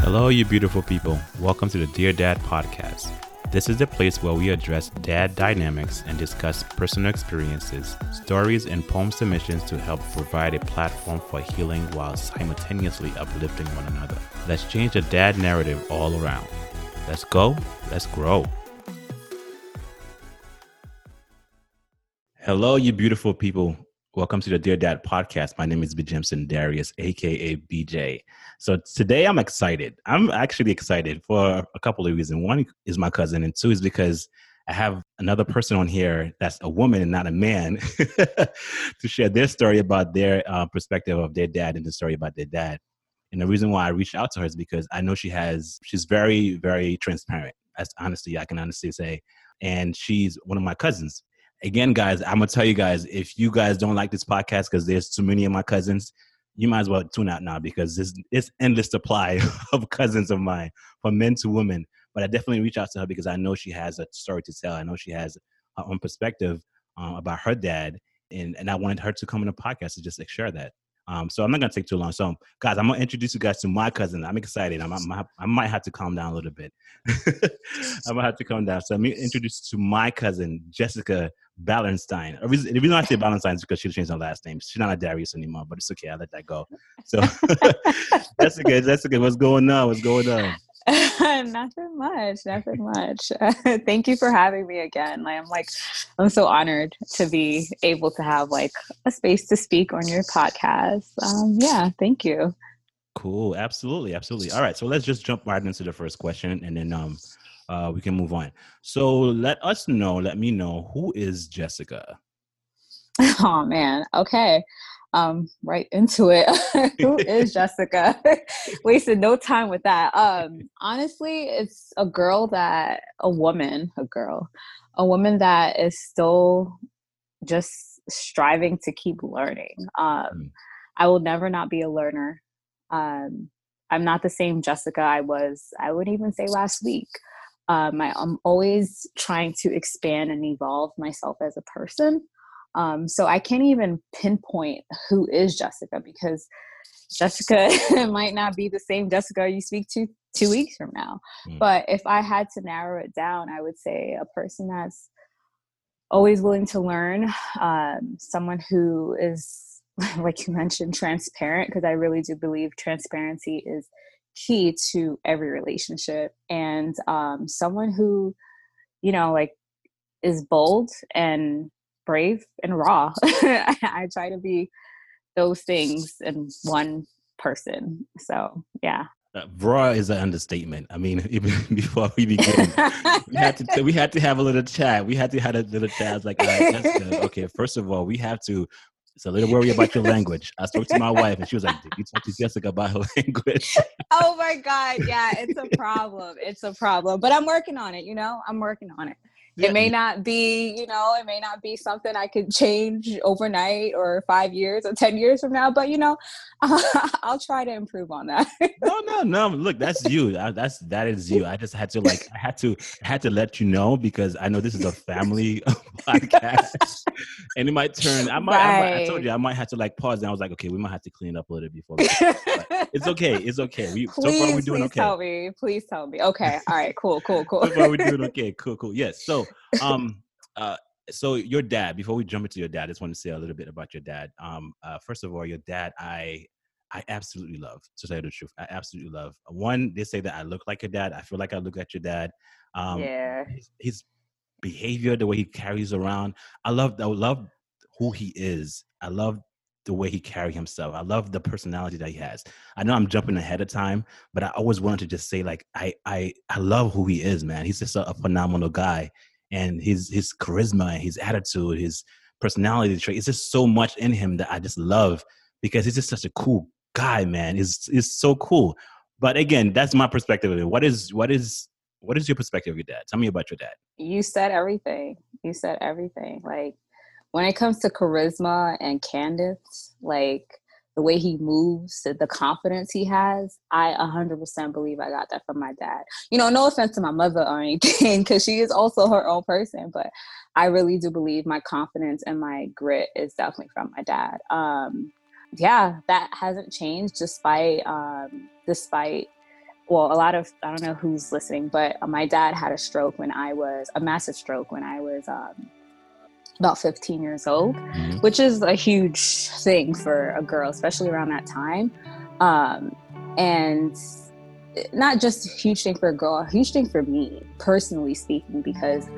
Hello, you beautiful people. Welcome to the Dear Dad podcast. This is the place where we address dad dynamics and discuss personal experiences, stories, and poem submissions to help provide a platform for healing while simultaneously uplifting one another. Let's change the dad narrative all around. Let's go, let's grow. Hello, you beautiful people. Welcome to the Dear Dad podcast. My name is Bijimson Darius, aka BJ. So today I'm excited. I'm actually excited for a couple of reasons. One is my cousin, and two is because I have another person on here that's a woman and not a man to share their story about their uh, perspective of their dad and the story about their dad. And the reason why I reached out to her is because I know she has, she's very, very transparent. As honestly, I can honestly say. And she's one of my cousins again, guys, I'm gonna tell you guys if you guys don't like this podcast because there's too many of my cousins, you might as well tune out now because this it's endless supply of cousins of mine, from men to women. But I definitely reach out to her because I know she has a story to tell. I know she has her own perspective um, about her dad, and and I wanted her to come on the podcast to just like, share that. Um, so I'm not gonna take too long. So guys, I'm gonna introduce you guys to my cousin. I'm excited. I'm, I'm I might have to calm down a little bit. I'm gonna have to calm down. So let me introduce to my cousin Jessica Ballenstein. The reason, the reason I say Ballenstein is because she changed her last name. She's not a Darius anymore, but it's okay. I let that go. So that's okay. That's Jessica, what's going on? What's going on? nothing much nothing much uh, thank you for having me again i'm like i'm so honored to be able to have like a space to speak on your podcast um yeah thank you cool absolutely absolutely all right so let's just jump right into the first question and then um uh we can move on so let us know let me know who is jessica oh man okay um, right into it. Who is Jessica? Wasted no time with that. Um, honestly, it's a girl that a woman, a girl, a woman that is still just striving to keep learning. Um, mm. I will never not be a learner. Um, I'm not the same Jessica I was, I would even say last week. Um, I, I'm always trying to expand and evolve myself as a person. Um, so I can't even pinpoint who is Jessica because Jessica might not be the same Jessica you speak to two weeks from now. Mm. But if I had to narrow it down, I would say a person that's always willing to learn, um, someone who is, like you mentioned, transparent, because I really do believe transparency is key to every relationship, and um, someone who, you know, like is bold and brave and raw. I try to be those things in one person. So yeah. Uh, raw is an understatement. I mean, even before we begin, we had to t- we had to have a little chat. We had to have a little chat. like, okay, first of all, we have to. It's a little worry about your language. I spoke to my wife, and she was like, "Did you talk to Jessica about her language?" oh my god, yeah, it's a problem. It's a problem, but I'm working on it. You know, I'm working on it yeah. it may not be you know it may not be something i could change overnight or five years or ten years from now but you know i'll try to improve on that. No no no. Look that's you. That's that is you. I just had to like i had to I had to let you know because i know this is a family podcast. And it might turn I might, right. I might, I told you i might have to like pause and i was like okay we might have to clean up a little before it's okay it's okay. We please, so far we're doing please okay. tell me please tell me. Okay all right cool cool cool. So far we're doing okay. Cool cool. Yes so um, uh, so your dad. Before we jump into your dad, I just want to say a little bit about your dad. Um, uh, first of all, your dad, I I absolutely love. To tell you the truth, I absolutely love. One, they say that I look like your dad. I feel like I look like your dad. Um, yeah. His, his behavior, the way he carries around. I love. I love who he is. I love the way he carry himself. I love the personality that he has. I know I'm jumping ahead of time, but I always wanted to just say like I I I love who he is, man. He's just a, a phenomenal guy, and his his charisma, his attitude, his personality trait. It's just so much in him that I just love because he's just such a cool guy, man. Is is so cool. But again, that's my perspective of it. What is what is what is your perspective of your dad? Tell me about your dad. You said everything. You said everything. Like when it comes to charisma and cadence, like the way he moves, the confidence he has, I 100% believe I got that from my dad. You know, no offense to my mother or anything, because she is also her own person, but I really do believe my confidence and my grit is definitely from my dad. Um, yeah, that hasn't changed despite um, despite well, a lot of I don't know who's listening, but my dad had a stroke when I was a massive stroke when I was um, about 15 years old, mm-hmm. which is a huge thing for a girl, especially around that time. Um, and not just a huge thing for a girl, a huge thing for me, personally speaking, because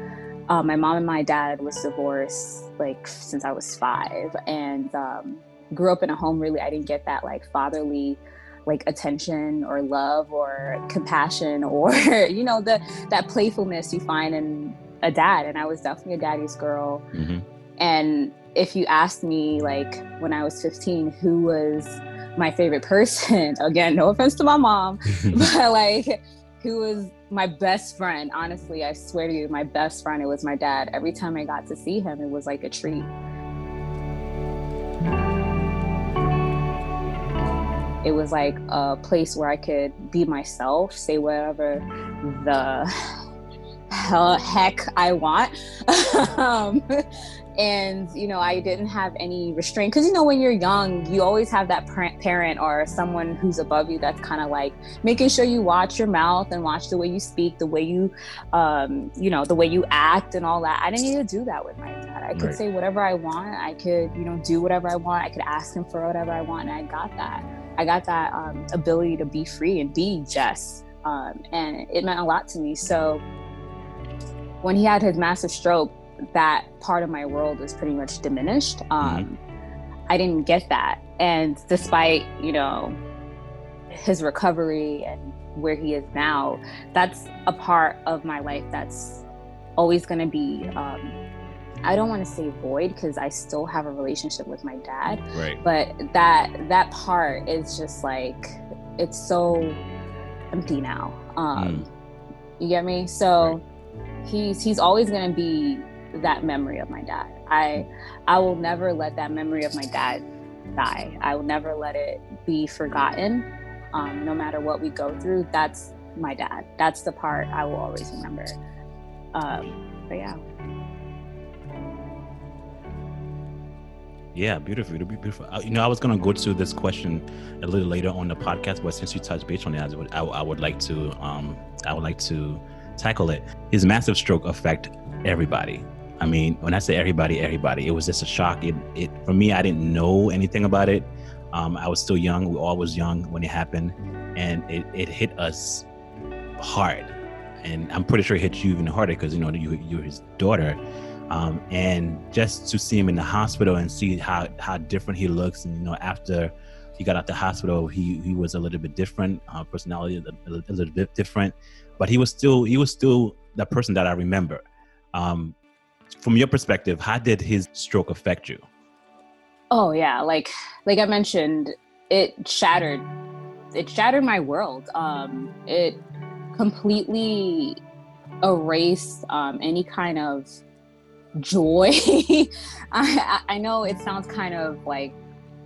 um, my mom and my dad was divorced like since I was five, and um, grew up in a home really I didn't get that like fatherly like attention or love or compassion or you know the that playfulness you find in a dad and I was definitely a daddy's girl. Mm-hmm. And if you asked me like when I was 15 who was my favorite person, again, no offense to my mom, but like who was my best friend, honestly, I swear to you, my best friend, it was my dad. Every time I got to see him, it was like a treat. It was like a place where I could be myself, say whatever the heck I want. um, and you know i didn't have any restraint because you know when you're young you always have that parent or someone who's above you that's kind of like making sure you watch your mouth and watch the way you speak the way you um, you know the way you act and all that. I didn't need to do that with my dad. I could right. say whatever i want. I could you know do whatever i want. I could ask him for whatever i want and i got that. I got that um, ability to be free and be just um, and it meant a lot to me. So when he had his massive stroke, that part of my world was pretty much diminished. Um, mm-hmm. I didn't get that. And despite, you know, his recovery and where he is now, that's a part of my life that's always going to be, um, I don't want to say void because I still have a relationship with my dad. Right. But that, that part is just like, it's so empty now. Um, mm. You get me? So, right he's he's always going to be that memory of my dad. I I will never let that memory of my dad die. I will never let it be forgotten. Um, no matter what we go through, that's my dad. That's the part I will always remember. Um, but yeah. Yeah, beautiful, beautiful. Uh, you know, I was gonna go to this question a little later on the podcast, but since you touched base on it, I would, I, I would like to, um, I would like to tackle it. His massive stroke affect everybody. I mean, when I say everybody, everybody, it was just a shock. It, it for me, I didn't know anything about it. Um, I was still young. We all was young when it happened, and it, it hit us hard. And I'm pretty sure it hit you even harder because you know you you're his daughter. Um, and just to see him in the hospital and see how how different he looks, and you know after he got out the hospital, he he was a little bit different, uh, personality a, a, little bit different but he was still he was still the person that I remember. Um, from your perspective, how did his stroke affect you? Oh yeah, like like I mentioned, it shattered it shattered my world. Um, it completely erased um, any kind of joy. I, I know it sounds kind of like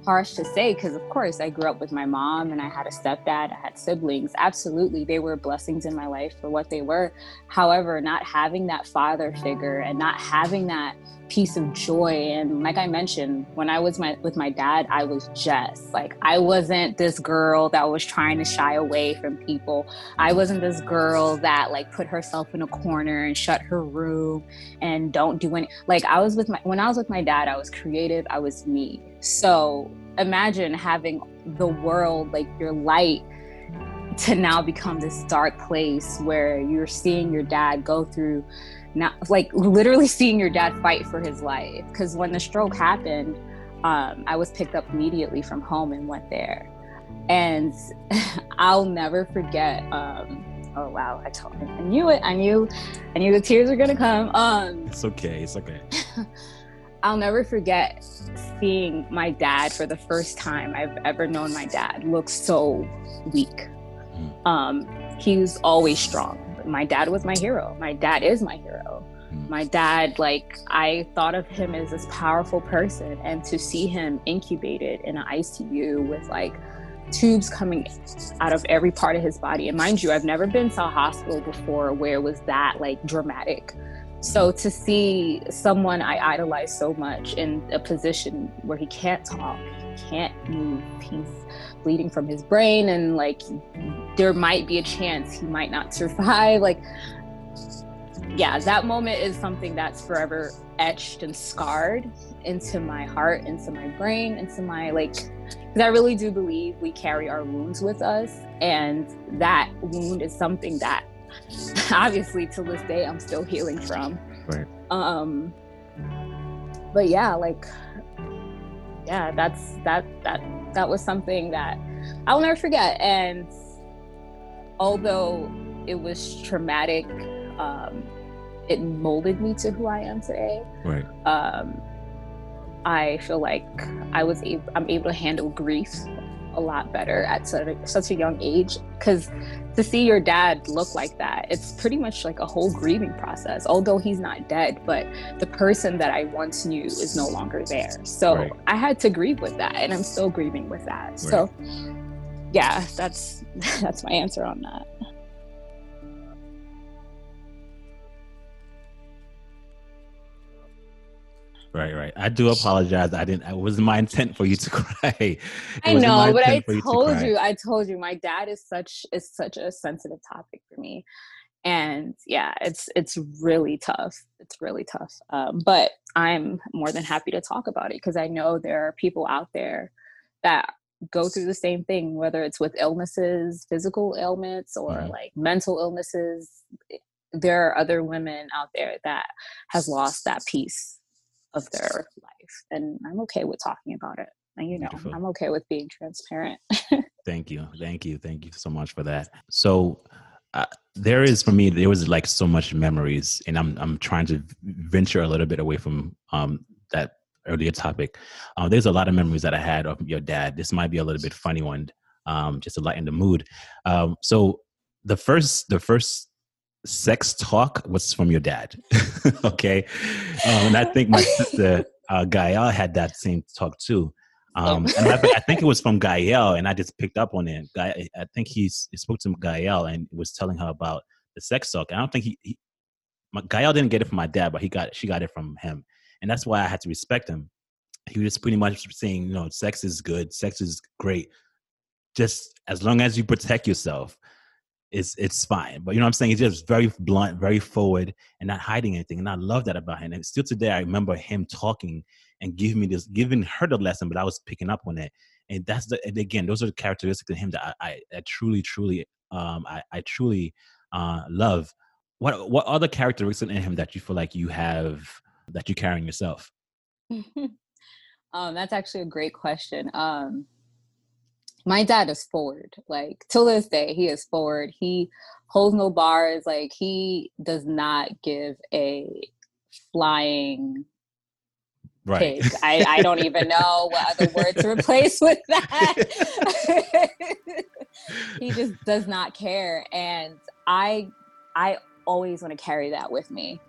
harsh to say because of course i grew up with my mom and i had a stepdad i had siblings absolutely they were blessings in my life for what they were. However not having that father figure and not having that piece of joy. And like i mentioned when i was my, with my dad i was just like i wasn't this girl that was trying to shy away from people. I wasn't this girl that like put herself in a corner and shut her room and don't do any like i was with my when i was with my dad i was creative i was me. So imagine having the world like your light to now become this dark place where you're seeing your dad go through not like literally seeing your dad fight for his life. Because when the stroke happened, um, I was picked up immediately from home and went there. And I'll never forget. Um, oh wow, I told I knew it. I knew, I knew the tears were gonna come. Um, it's okay. It's okay. I'll never forget seeing my dad for the first time I've ever known my dad look so weak. Mm. Um, he was always strong my dad was my hero. My dad is my hero. Hmm. My dad, like, I thought of him as this powerful person, and to see him incubated in an ICU with like tubes coming out of every part of his body. And mind you, I've never been to a hospital before where it was that like dramatic. So hmm. to see someone I idolize so much in a position where he can't talk, can't move. He's bleeding from his brain, and like there might be a chance he might not survive. Like, yeah, that moment is something that's forever etched and scarred into my heart, into my brain, into my like. Because I really do believe we carry our wounds with us, and that wound is something that obviously to this day I'm still healing from. Right. Um but yeah, like yeah, that's that that that was something that I'll never forget. And although it was traumatic, um, it molded me to who I am today. Right. Um, I feel like I was able, I'm able to handle grief a lot better at such a, young age because to see your dad look like that it's pretty much like a whole grieving process although he's not dead but the person that i once knew is no longer there so right. i had to grieve with that and i'm still grieving with that right. so yeah that's that's my answer on that Right, right. I do apologize. I didn't. It wasn't my intent for you to cry. I know, but I told you, you. I told you. My dad is such is such a sensitive topic for me, and yeah, it's it's really tough. It's really tough. Um, but I'm more than happy to talk about it because I know there are people out there that go through the same thing, whether it's with illnesses, physical ailments, or mm-hmm. like mental illnesses. There are other women out there that has lost that piece of their life and i'm okay with talking about it and you know Beautiful. i'm okay with being transparent. Thank you thank you thank you so much for that. So uh, there is for me there was like so much memories and i'm i'm trying to venture a little bit away from um that earlier topic. Uh, there's a lot of memories that i had of your dad. This might be a little bit funny one um just to lighten the mood. Um so the first the first sex talk was from your dad. okay. Um, and I think my sister, uh, Gael, had that same talk too. Um, and I, I, think it was from Gael, and I just picked up on it. I, I think he, he spoke to Gael and was telling her about the sex talk. I don't think he, he my, Gael didn't get it from my dad, but he got she got it from him, and that's why I had to respect him. He was pretty much saying, you know, sex is good, sex is great, just as long as you protect yourself it's it's fine. But you know what I'm saying? He's just very blunt, very forward, and not hiding anything. And I love that about him. And still today, I remember him talking and giving me this, giving her the lesson, but I was picking up on it. And that's the and again, those are the characteristics of him that I, I, I truly, truly, um, I, I truly uh, love. What what other characteristics in him that you feel like you have that you carry in yourself? um, that's actually a great question. Um, my dad is forward. Like till this day, he is forward. He holds no bars. Like he does not give a flying right. pig. I, I don't even know what other word to replace with that. he just does not care. And I I always want to carry that with me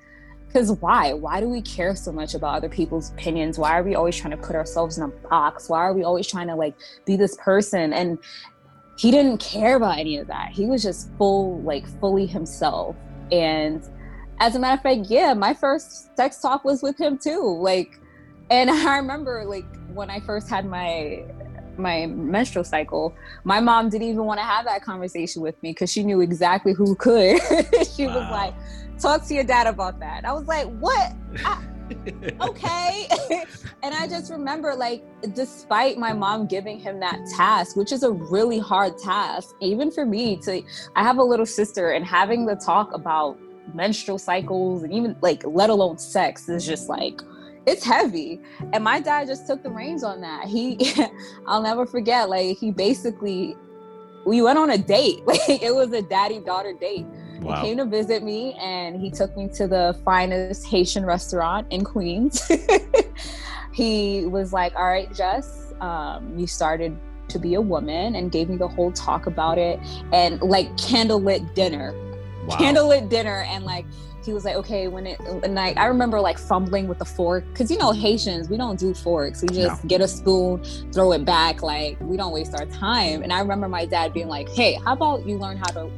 because why? Why do we care so much about other people's opinions? Why are we always trying to put ourselves in a box? Why are we always trying to like be this person? And he didn't care about any of that. He was just full like fully himself. And as a matter of fact yeah my first sex talk was with him too like and i remember like when i first had my my menstrual cycle my mom didn't even want to have that conversation with me because she knew exactly who could. She wow. was like talk to your dad about that. I was like, what? I, okay. and I just remember, like, despite my mom giving him that task, which is a really hard task, even for me to, I have a little sister, and having the talk about menstrual cycles and even like, let alone sex is just like, it's heavy. And my dad just took the reins on that. He, I'll never forget, like, he basically, we went on a date. Like, it was a daddy daughter date Wow. He came to visit me and he took me to the finest Haitian restaurant in Queens. he was like, All right, Jess, um, you started to be a woman and gave me the whole talk about it and like candlelit dinner. Wow. Candlelit dinner and like he was like, okay, when it and I, I remember like fumbling with the fork because you know Haitians we don't do forks. We just no. get a spoon, throw it back. Like we don't waste our time. And I remember my dad being like, hey, how about you learn how to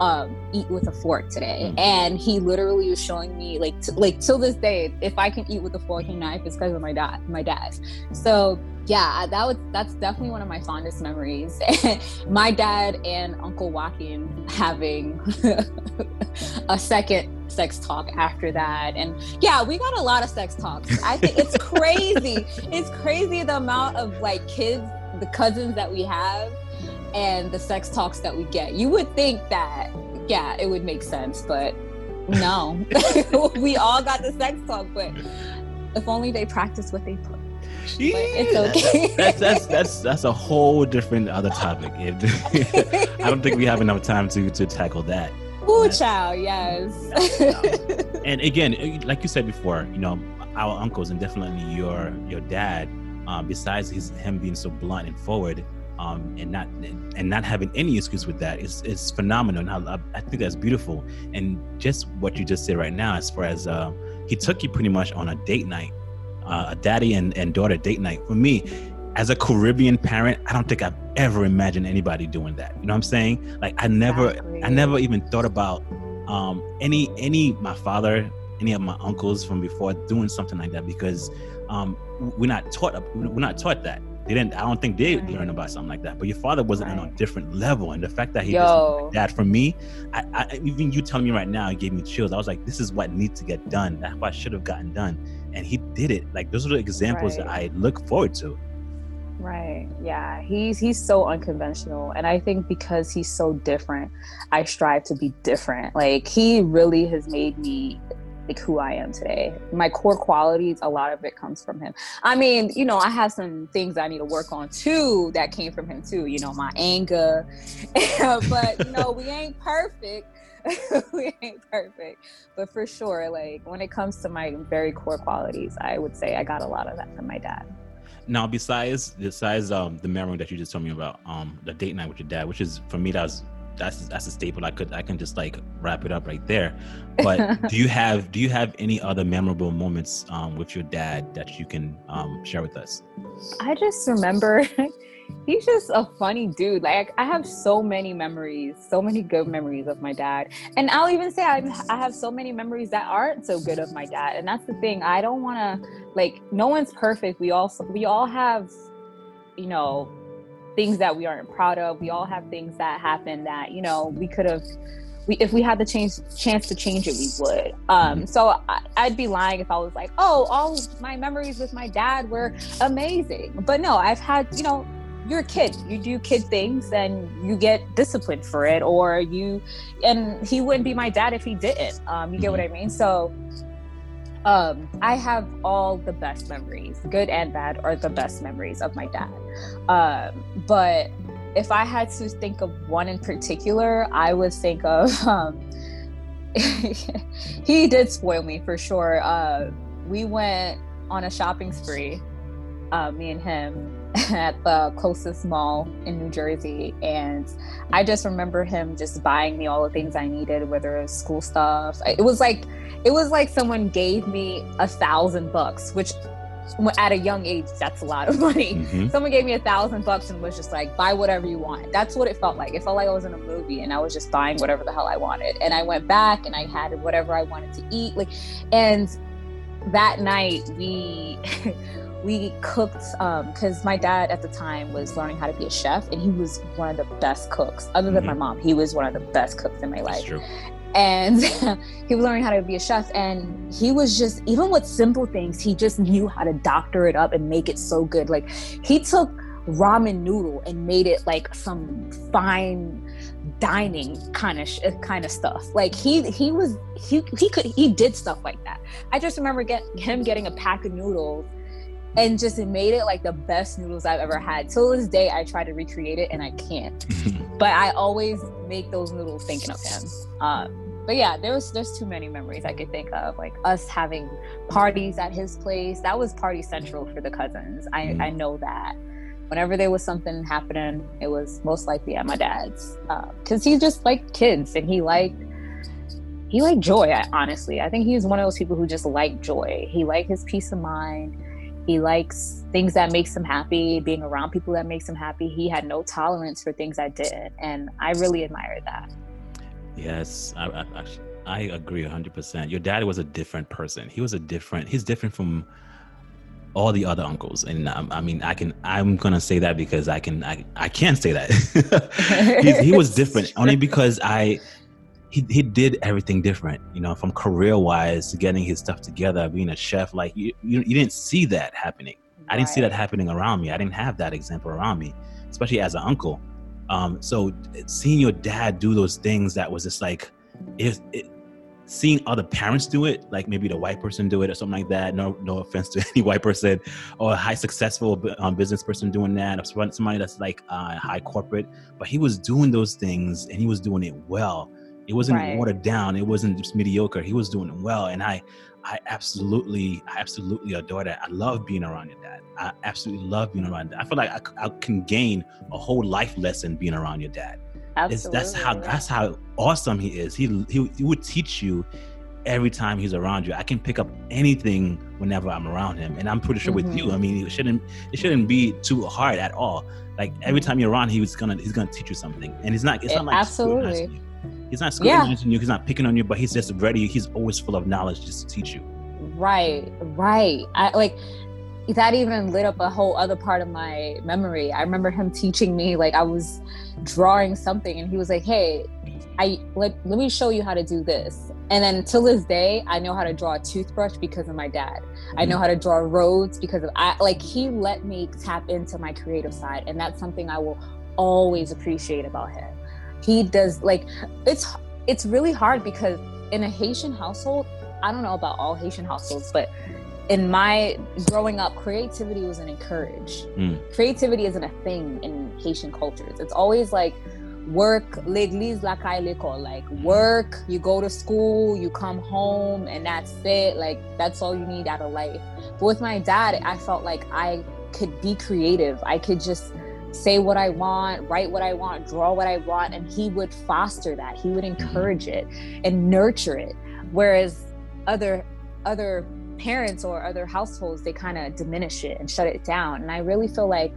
um, eat with a fork today. Mm-hmm. And he literally was showing me like t- like till this day, if I can eat with a fork and knife, it's because of my dad, my dad. So yeah, that was that's definitely one of my fondest memories. my dad and Uncle Joaquin having a second sex talk after that. And yeah, we got a lot of sex talks. I think it's crazy. it's crazy the amount of like kids, the cousins that we have and the sex talks that we get. You would think that, yeah, it would make sense, but no. we all got the sex talk, but if only they practice what they put. Yeah, it's okay. that's, that's that's that's a whole different other topic. I don't think we have enough time to to tackle that. Ooh, child, yes. and again, like you said before, you know, our uncles and definitely your your dad, um, besides his him being so blunt and forward, um, and not and not having any excuse with that is is phenomenal. And I, I, think that's beautiful. And just what you just said right now, as far as uh, he took you pretty much on a date night, uh, a daddy and, and daughter date night. For me, as a Caribbean parent, I don't think I've ever imagined anybody doing that. You know what I'm saying? Like I never, exactly. I never even thought about um, any any my father, any of my uncles from before doing something like that because um, we're not taught we're not taught that they didn't. I don't think they right. learned about something like that. But your father wasn't right. on a different level, and the fact that he Yo. like that for me, I, I, even you telling me right now, it gave me chills. I was like, this is what needs to get done. That's what should have gotten done, and he did it. Like those are the examples right. that I look forward to. Right. Yeah. He's he's so unconventional. And I think because he's so different, I strive to be different. Like he really has made me like who I am today. My core qualities, a lot of it comes from him. I mean, you know, I have some things I need to work on too that came from him too, you know, my anger. but you know, we ain't perfect. we ain't perfect. But for sure, like when it comes to my very core qualities, I would say I got a lot of that from my dad. Now, besides besides um the memory that you just told me about, um the date night with your dad, which is for me that was that's that's a staple. I could I can just like wrap it up right there. But do you have do you have any other memorable moments um, with your dad that you can um, share with us? I just remember he's just a funny dude. Like I have so many memories, so many good memories of my dad, and I'll even say I I have so many memories that aren't so good of my dad. And that's the thing. I don't want to like no one's perfect. We all we all have you know things that we aren't proud of. We all have things that happen that, you know, we could have we, if we had the chance chance to change it, we would. Um, so I, would be lying if I was like, oh, all my memories with my dad were amazing. But no, I've had, you know, you're a kid. You do kid things, and you get disciplined for it, or you. And he wouldn't be my dad if he didn't. Um, you get what mm-hmm. I mean? So um, I have all the best memories, good and bad, are the best memories of my dad. Um, but if I had to think of one in particular, I would think of um, he did spoil me for sure. Uh, we went on a shopping spree, uh, me and him, at the closest mall in New Jersey. And I just remember him just buying me all the things I needed, whether it was school stuff. It was like it was like someone gave me a thousand bucks, which at a young age, that's a lot of money. Mm-hmm. Someone gave me a thousand bucks and was just like, buy whatever you want. That's what it felt like. It felt like I was in a movie and I was just buying whatever the hell I wanted. And I went back and I had whatever I wanted to eat. Like, and that night we we cooked because um, my dad at the time was learning how to be a chef and he was one of the best cooks. Other than mm-hmm. my mom he was one of the best cooks in my life. and he was learning how to be a chef and he was just even with simple things he just knew how to doctor it up and make it so good. Like he took ramen noodle and made it like some fine dining kind of sh- kind of stuff. Like he he was he he could he did stuff like that. I just remember get him getting a pack of noodles and just made it like the best noodles I've ever had. Till this day, I try to recreate it and I can't. but I always make those noodles thinking of him. Um, but yeah, there's there's too many memories I could think of, like us having parties at his place. That was party central for the cousins. I mm. I know that. Whenever there was something happening, it was most likely at my dad's, because uh, he just liked kids and he liked he liked joy. Honestly, I think he was one of those people who just liked joy. He liked his peace of mind he likes things that makes him happy, being around people that makes him happy. He had no tolerance for things I didn't, and I really admire that. Yes, I, I, I agree 100%. Your dad was a different person. He was a different, he's different from all the other uncles and um, i mean i can i'm gonna say that because i can i, I can't say that he was different only because i he, he did everything different you know from career wise to getting his stuff together being a chef like you you, you didn't see that happening i didn't see that happening around me i didn't have that example around me especially as an uncle um, so seeing your dad do those things that was just like it, it seeing other parents do it, like maybe the white person do it or something like that. No, no offense to any white person or a high successful um, business person doing that, or somebody that's like uh, high corporate. But he was doing those things and he was doing it well. It wasn't right. watered down. It wasn't just mediocre. He was doing well, and I, I absolutely, I absolutely adore that. I love being around your dad. I absolutely love being around. Dad. I feel like I, I can gain a whole life lesson being around your dad. Absolutely. It's, that's how that's how awesome he is. He, he he would teach you every time he's around you. I can pick up anything whenever I'm around him, and I'm pretty sure mm-hmm. with you. I mm-hmm. mean, it shouldn't it shouldn't be too hard at all. Like every time you're around, he's gonna he's gonna teach you something, and it's not it's not like absolutely. He's not scrutinizing yeah. you. He's not picking on you, but he's just ready. He's always full of knowledge just to teach you. Right, right. I like that even lit up a whole other part of my memory. I remember him teaching me like I was drawing something and he was like, "Hey, I let, let me show you how to do this." And then till this day, I know how to draw a toothbrush because of my dad. I know mm. how to draw roads because of I like he let me tap into my creative side and that's something I will always appreciate about him. He does like it's it's really hard because in a Haitian household, I don't know about all Haitian households, but in my growing up, creativity wasn't encouraged. Mm. Creativity isn't a thing in Haitian cultures. It's always like work, l'église, la caille. Like work, you go to school, you come home, and that's it. Like that's all you need out of life. But with my dad, I felt like I could be creative. I could just say what I want, write what I want, draw what I want, and he would foster that. He would mm-hmm. encourage it and nurture it. Whereas other other parents or other households they kind of diminish it and shut it down and i really feel like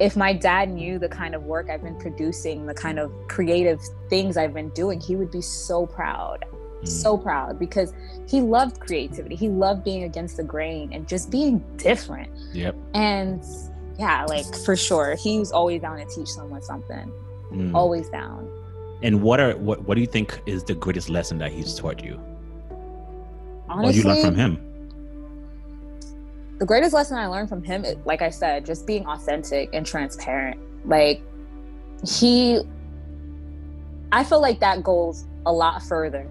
if my dad knew the kind of work i've been producing the kind of creative things i've been doing he would be so proud mm. so proud because he loved creativity he loved being against the grain and just being different yep and yeah like for sure. He was always down to teach someone something. Mm. always down. And what are what what do you think is the greatest lesson that he's taught you? Honestly, or you learned from him? the greatest lesson I learned from him, like I said, just being authentic and transparent. Like he, I feel like that goes a lot further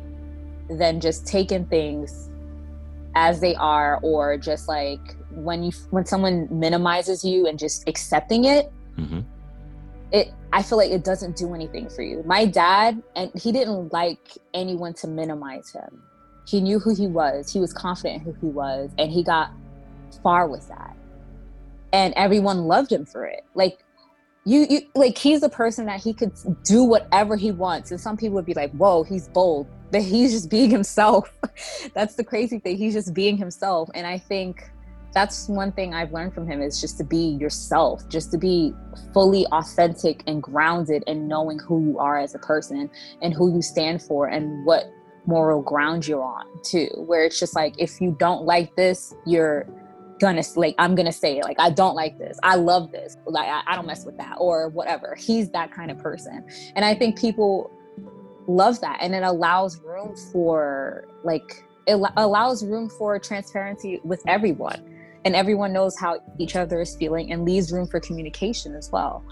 than just taking things as they are or just like when you when someone minimizes you and just accepting it mm-hmm. it i feel like it doesn't do anything for you. My dad and he didn't like anyone to minimize him. He knew who he was. He was confident in who he was and he got far with that. And everyone loved him for it. Like you, you like he's a person that he could do whatever he wants. And some people would be like whoa he's bold. But he's just being himself. That's the crazy thing. He's just being himself. And i think that's one thing i've learned from him is just to be yourself just to be fully authentic and grounded and knowing who you are as a person and who you stand for and what moral ground you're on too where it's just like if you don't like this you're gonna like i'm gonna say it like i don't like this. I love this. Like I, I, don't mess with that or whatever. He's that kind of person. And i think people love that and it allows room for like it allows room for transparency with everyone and everyone knows how each other is feeling and leaves room for communication as well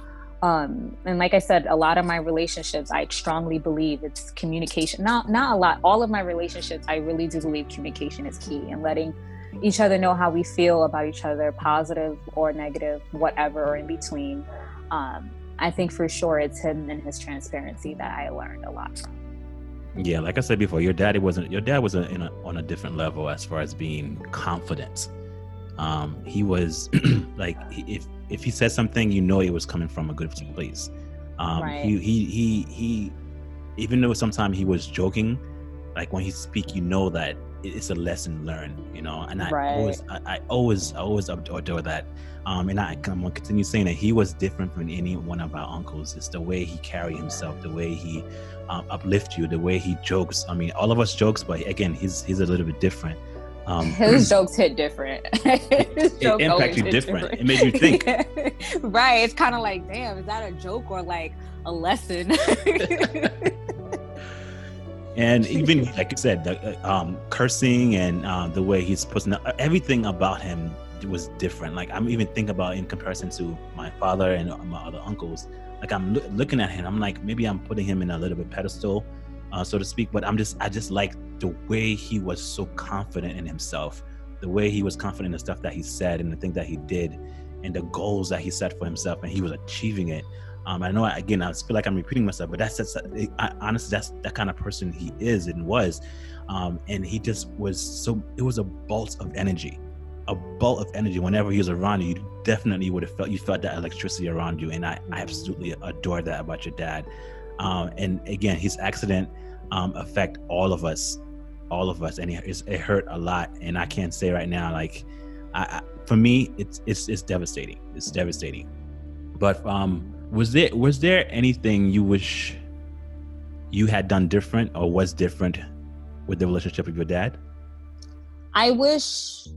um, and like i said a lot of my relationships i strongly believe it's communication not not a lot all of my relationships i really do believe communication is key and letting each other know how we feel about each other, positive or negative, whatever, or in between. Um, I think for sure it's him and his transparency that I learned a lot from. Yeah, like I said before, your daddy wasn't your dad was a, a, on a different level as far as being confident. Um, he was like if if he said something, you know it was coming from a good place. Um, right. He he he he, even though sometimes he was joking, like when he speak, you know that it's a lesson learned, you know. And I right. always, I, I, always, I always adore that. Um, and I, I'm gonna continue saying that he was different from any one of our uncles. It's the way he carried himself, the way he um, uplift you, the way he jokes. I mean, all of us jokes, but again, he's he's a little bit different. Um, His jokes hit different. His it, you different. different. It made you think. right. It's kind of like, damn, is that a joke or like a lesson? and even like I said, the, uh, um, cursing and uh, the way he's putting everything about him was different. Like I'm even thinking about in comparison to my father and my other uncles. Like I'm lo- looking at him, I'm like maybe I'm putting him in a little bit pedestal, uh, so to speak. But I'm just I just like the way he was so confident in himself, the way he was confident in the stuff that he said and the thing that he did, and the goals that he set for himself, and he was achieving it. Um, I know again I feel like I'm repeating myself, but that's that's I, honestly that's that kind of person he is and was, um, and he just was so it was a bolt of energy a bolt of energy whenever he was around you. You definitely would have felt you felt that electricity around you, and I, I absolutely adore that about your dad. Um, and again, his accident um, affect all of us, all of us, and it, it, hurt a lot. And I can't say right now, like, I, I, for me, it's it's it's devastating. It's devastating. But um, was there was there anything you wish you had done different or was different with the relationship with your dad? I wish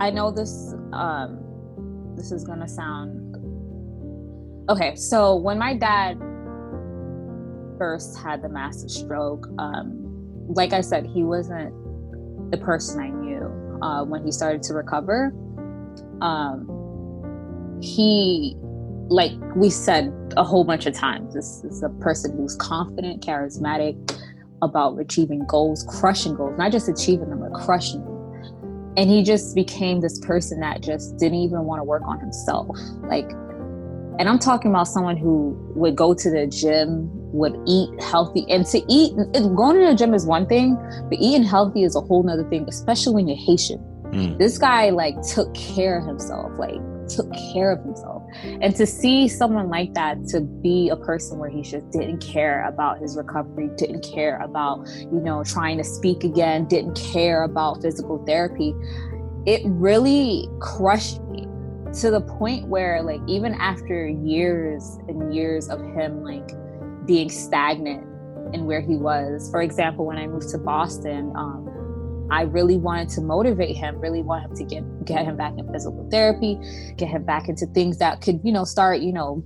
I know this um this is gonna sound okay. So when my dad first had the massive stroke, um, like I said, he wasn't the person I knew uh, when he started to recover. Um, he, like we said a whole bunch of times, this is a person who's confident, charismatic about achieving goals, crushing goals, not just achieving them, but crushing them and he just became this person that just didn't even want to work on himself like and i'm talking about someone who would go to the gym would eat healthy and to eat going to the gym is one thing but eating healthy is a whole nother thing especially when you're haitian mm. this guy like took care of himself like took care of himself. And to see someone like that to be a person where he just didn't care about his recovery, didn't care about, you know, trying to speak again, didn't care about physical therapy, it really crushed me to the point where like even after years and years of him like being stagnant in where he was for example when i moved to boston um, I really wanted to motivate him, really want him to get get him back in physical therapy, get him back into things that could, you know, start, you know,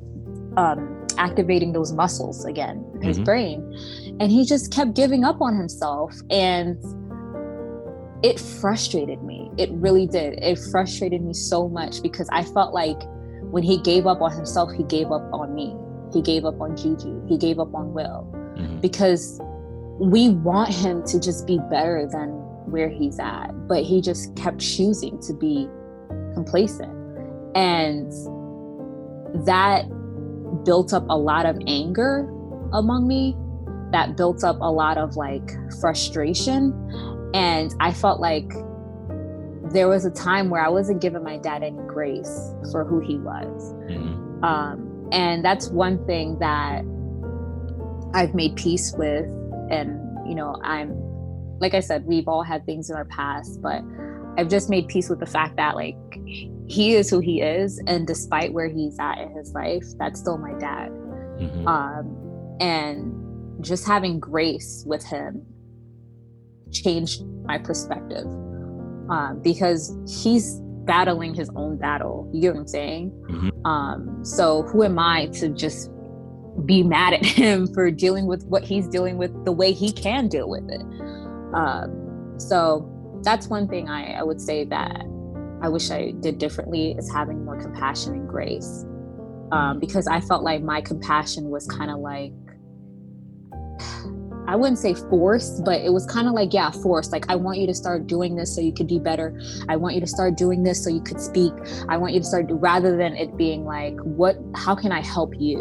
um, activating those muscles again his mm-hmm. brain. And he just kept giving up on himself. And it frustrated me. It really did. It frustrated me so much because I felt like when he gave up on himself, he gave up on me. He gave up on Gigi. He gave up on Will. Mm-hmm. Because we want him to just be better than where he's at, but he just kept choosing to be complacent. And that built up a lot of anger among me, that built up a lot of like frustration. And I felt like there was a time where I wasn't giving my dad any grace for who he was. Mm-hmm. Um, and that's one thing that I've made peace with. And, you know, I'm like I said, we've all had things in our past, but I've just made peace with the fact that like he is who he is, and despite where he's at in his life, that's still my dad. Mm-hmm. Um, and just having grace with him changed my perspective um, because he's battling his own battle. You get what I'm saying? Mm-hmm. Um, so who am I to just be mad at him for dealing with what he's dealing with the way he can deal with it? Um, so that's one thing I, I would say that I wish I did differently is having more compassion and grace. Um, because I felt like my compassion was kind of like, I wouldn't say forced, but it was kind of like, yeah, forced. Like, I want you to start doing this so you could be better. I want you to start doing this so you could speak. I want you to start, rather than it being like, what, how can I help you?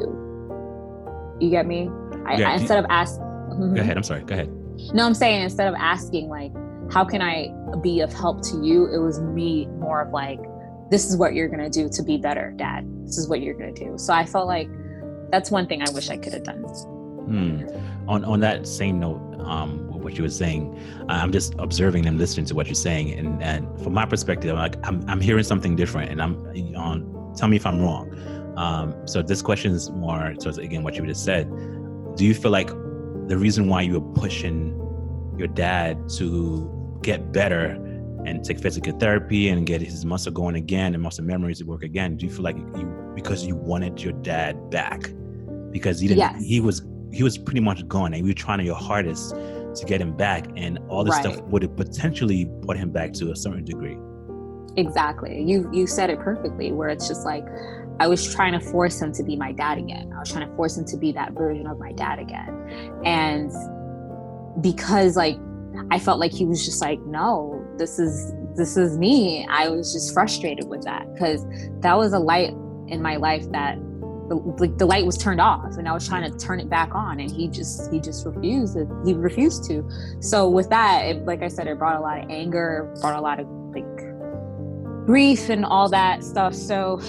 You get me? I, yeah, I, instead of asking. Mm-hmm. Go ahead. I'm sorry. Go ahead. No, I'm saying instead of asking like, how can I be of help to you? It was me more of like, this is what you're gonna do to be better, dad. This is what you're gonna do. So I felt like that's one thing I wish I could have done. Hmm. On on that same note, um, what you were saying, I'm just observing and listening to what you're saying, and and from my perspective, like I'm I'm hearing something different, and I'm on. Tell me if I'm wrong. Um, so this question is more towards again what you just said. Do you feel like the reason why you were pushing your dad to get better and take physical therapy and get his muscle going again and muscle memories to work again? Do you feel like you because you wanted your dad back because he didn't? Yes. He was he was pretty much gone, and you were trying your hardest to get him back, and all this right. stuff would have potentially brought him back to a certain degree. Exactly. You you said it perfectly. Where it's just like I was trying to force him to be my dad again. I was trying to force him to be that version of my dad again. And because like I felt like he was just like, no, this is this is me. I was just frustrated with that because that was a light in my life that the, like the light was turned off and I was trying to turn it back on and he just he just refused he refused to so with that it, like I said it brought a lot of anger brought a lot of like grief and all that stuff so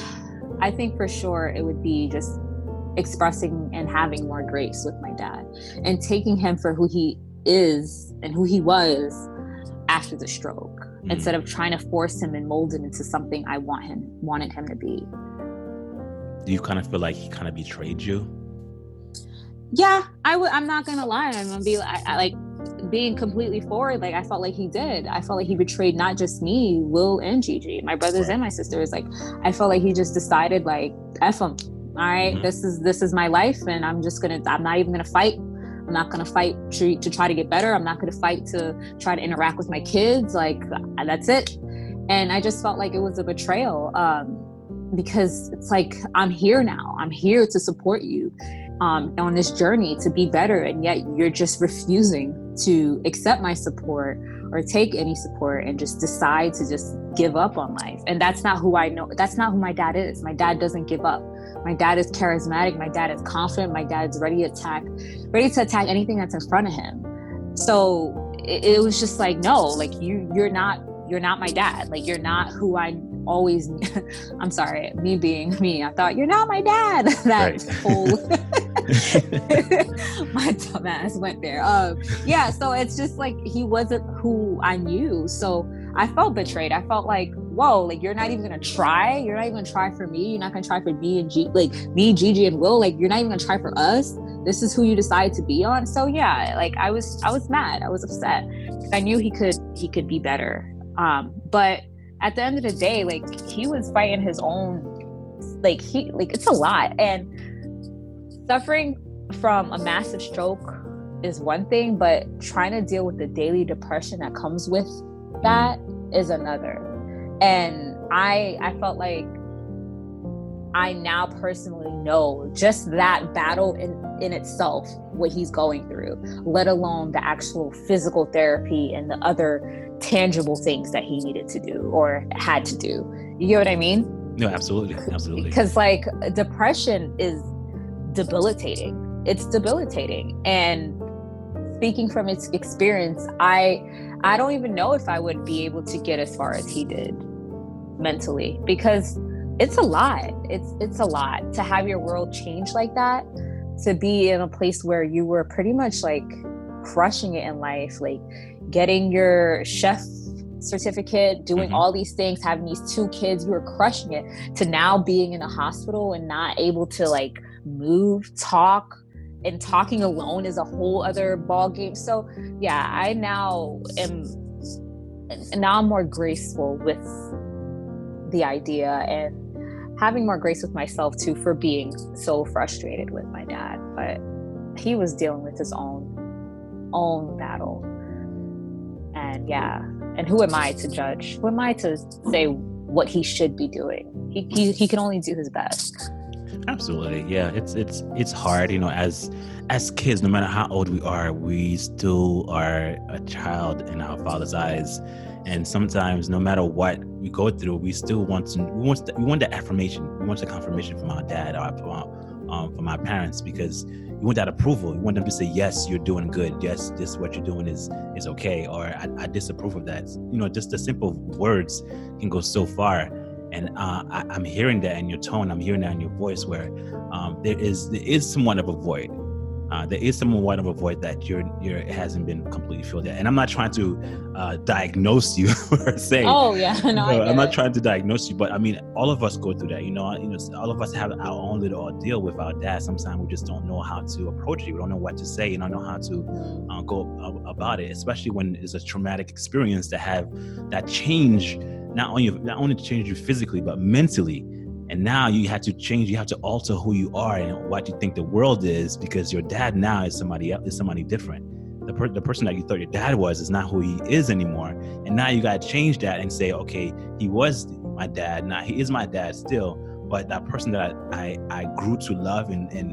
I think for sure it would be just expressing and having more grace with my dad and taking him for who he is and who he was after the stroke mm. instead of trying to force him and mold him into something I want him wanted him to be. Do you kind of feel like he kind of betrayed you? Yeah, I would. I'm not gonna lie. I'm gonna be like, I, like being completely forward, like I felt like he did. I felt like he betrayed not just me, Will and Gigi, my brothers right. and my sisters. Like I felt like he just decided like F him. All right, mm-hmm. this is this is my life and I'm just gonna I'm not even gonna fight. I'm not gonna fight to, to try to get better. I'm not gonna fight to try to interact with my kids. Like that's it. And I just felt like it was a betrayal. Um, because it's like I'm here now. I'm here to support you um, on this journey to be better, and yet you're just refusing to accept my support or take any support and just decide to just give up on life. And that's not who I know. That's not who my dad is. My dad doesn't give up. My dad is charismatic. My dad is confident. My dad's ready to attack, ready to attack anything that's in front of him. So it, it was just like, no, like you, you're not, you're not my dad. Like you're not who I always i'm sorry me being me i thought you're not my dad. That whole my dumbass went there. Um yeah so it's just like he wasn't who i knew. So i felt betrayed. I felt like whoa like you're not even gonna try? You're not even gonna try for me? You're not gonna try for me and G like me Gigi and Will? Like you're not even gonna try for us? This is who you decide to be on? So yeah like I was I was mad. I was upset. I knew he could he could be better. Um but at the end of the day, like he was fighting his own, like he, like it's a lot. And suffering from a massive stroke is one thing, but trying to deal with the daily depression that comes with that is another. And I, I felt like I now personally know just that battle in, in itself, what he's going through, let alone the actual physical therapy and the other tangible things that he needed to do or had to do. You get what I mean? No, absolutely. Absolutely. Because like depression is debilitating. It's debilitating. And speaking from its experience, I I don't even know if I would be able to get as far as he did mentally because it's a lot. It's it's a lot to have your world change like that, to be in a place where you were pretty much like crushing it in life, like getting your chef certificate, doing mm-hmm. all these things, having these two kids, you were crushing it, to now being in a hospital and not able to like move, talk, and talking alone is a whole other ball game. So yeah, I now am now I'm more graceful with the idea and having more grace with myself too for being so frustrated with my dad. But he was dealing with his own own battle and yeah. And who am i to judge? Who am i to say what he should be doing? He, he, he can only do his best. Absolutely. Yeah it's it's it's hard you know as as kids no matter how old we are we still are a child in our father's eyes. And sometimes no matter what we go through we still want to we want the, we want the affirmation. We want the confirmation from our dad or from, um, from our parents because you want that approval. You want them to say, "Yes, you're doing good. Yes, this what you're doing is is okay," or "I, I disapprove of that." You know, just the simple words can go so far. And uh, I, am hearing that in your tone. I'm hearing that in your voice, where um, there is there is somewhat of a void. Uh, there is somewhat of a void that you're it hasn't been completely filled yet. And I'm not trying to uh, diagnose you or say. Oh yeah, no, no I'm not trying to diagnose you, but I mean, all of us go through that. You know, you know, all of us have our own little ordeal with our dad. Sometimes we just don't know how to approach it. We don't know what to say. You don't know how to uh, go about it, especially when it's a traumatic experience to have that change. Not only not only to change you physically, but mentally and now you have to change you have to alter who you are and what you think the world is because your dad now is somebody else is somebody different. The, per- the person that you thought your dad was is not who he is anymore. And now you got to change that and say okay he was my dad now he is my dad still but that person that i i, I grew to love and, and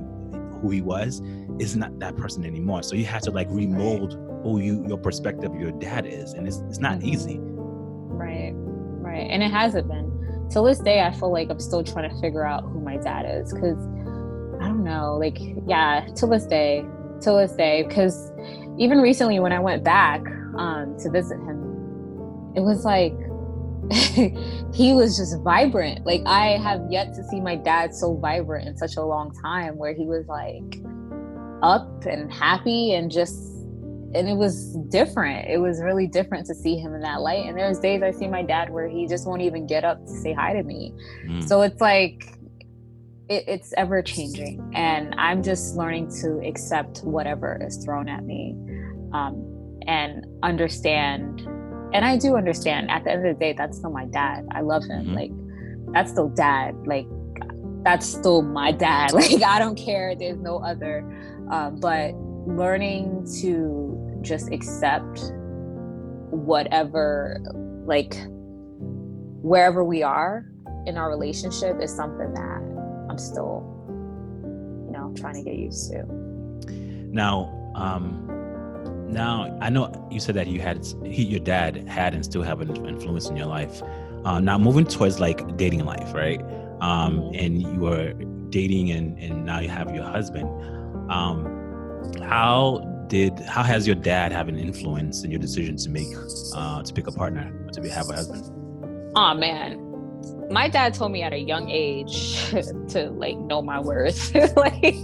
who he was is not that person anymore. So you have to like remold who you your perspective your dad is and it's, it's not mm-hmm. easy. Right. Right. And it hasn't been till this day, I feel like I'm still trying to figure out who my dad is because I don't know. Like, yeah, till this day, till this day, because even recently when I went back um, to visit him, it was like he was just vibrant. Like, I have yet to see my dad so vibrant in such a long time where he was like up and happy and just and it was different. It was really different to see him in that light. And there's days I see my dad where he just won't even get up to say hi to me. Mm. So it's like it, it's ever changing, and I'm just learning to accept whatever is thrown at me, um, and understand. And I do understand. At the end of the day, that's still my dad. I love him. Mm-hmm. Like that's still dad. Like that's still my dad. Like I don't care. There's no other. Um, but learning to just accept whatever like wherever we are in our relationship is something that I'm still you know trying to get used to. Now, um now I know you said that you had he, your dad had and still have an influence in your life. Uh, now moving towards like dating life, right? Um, mm-hmm. and you were dating and, and now you have your husband. Um, how did how has your dad have an influence in your decision to make uh, to pick a partner to be have a husband? Oh man, my dad told me at a young age to like know my worth. like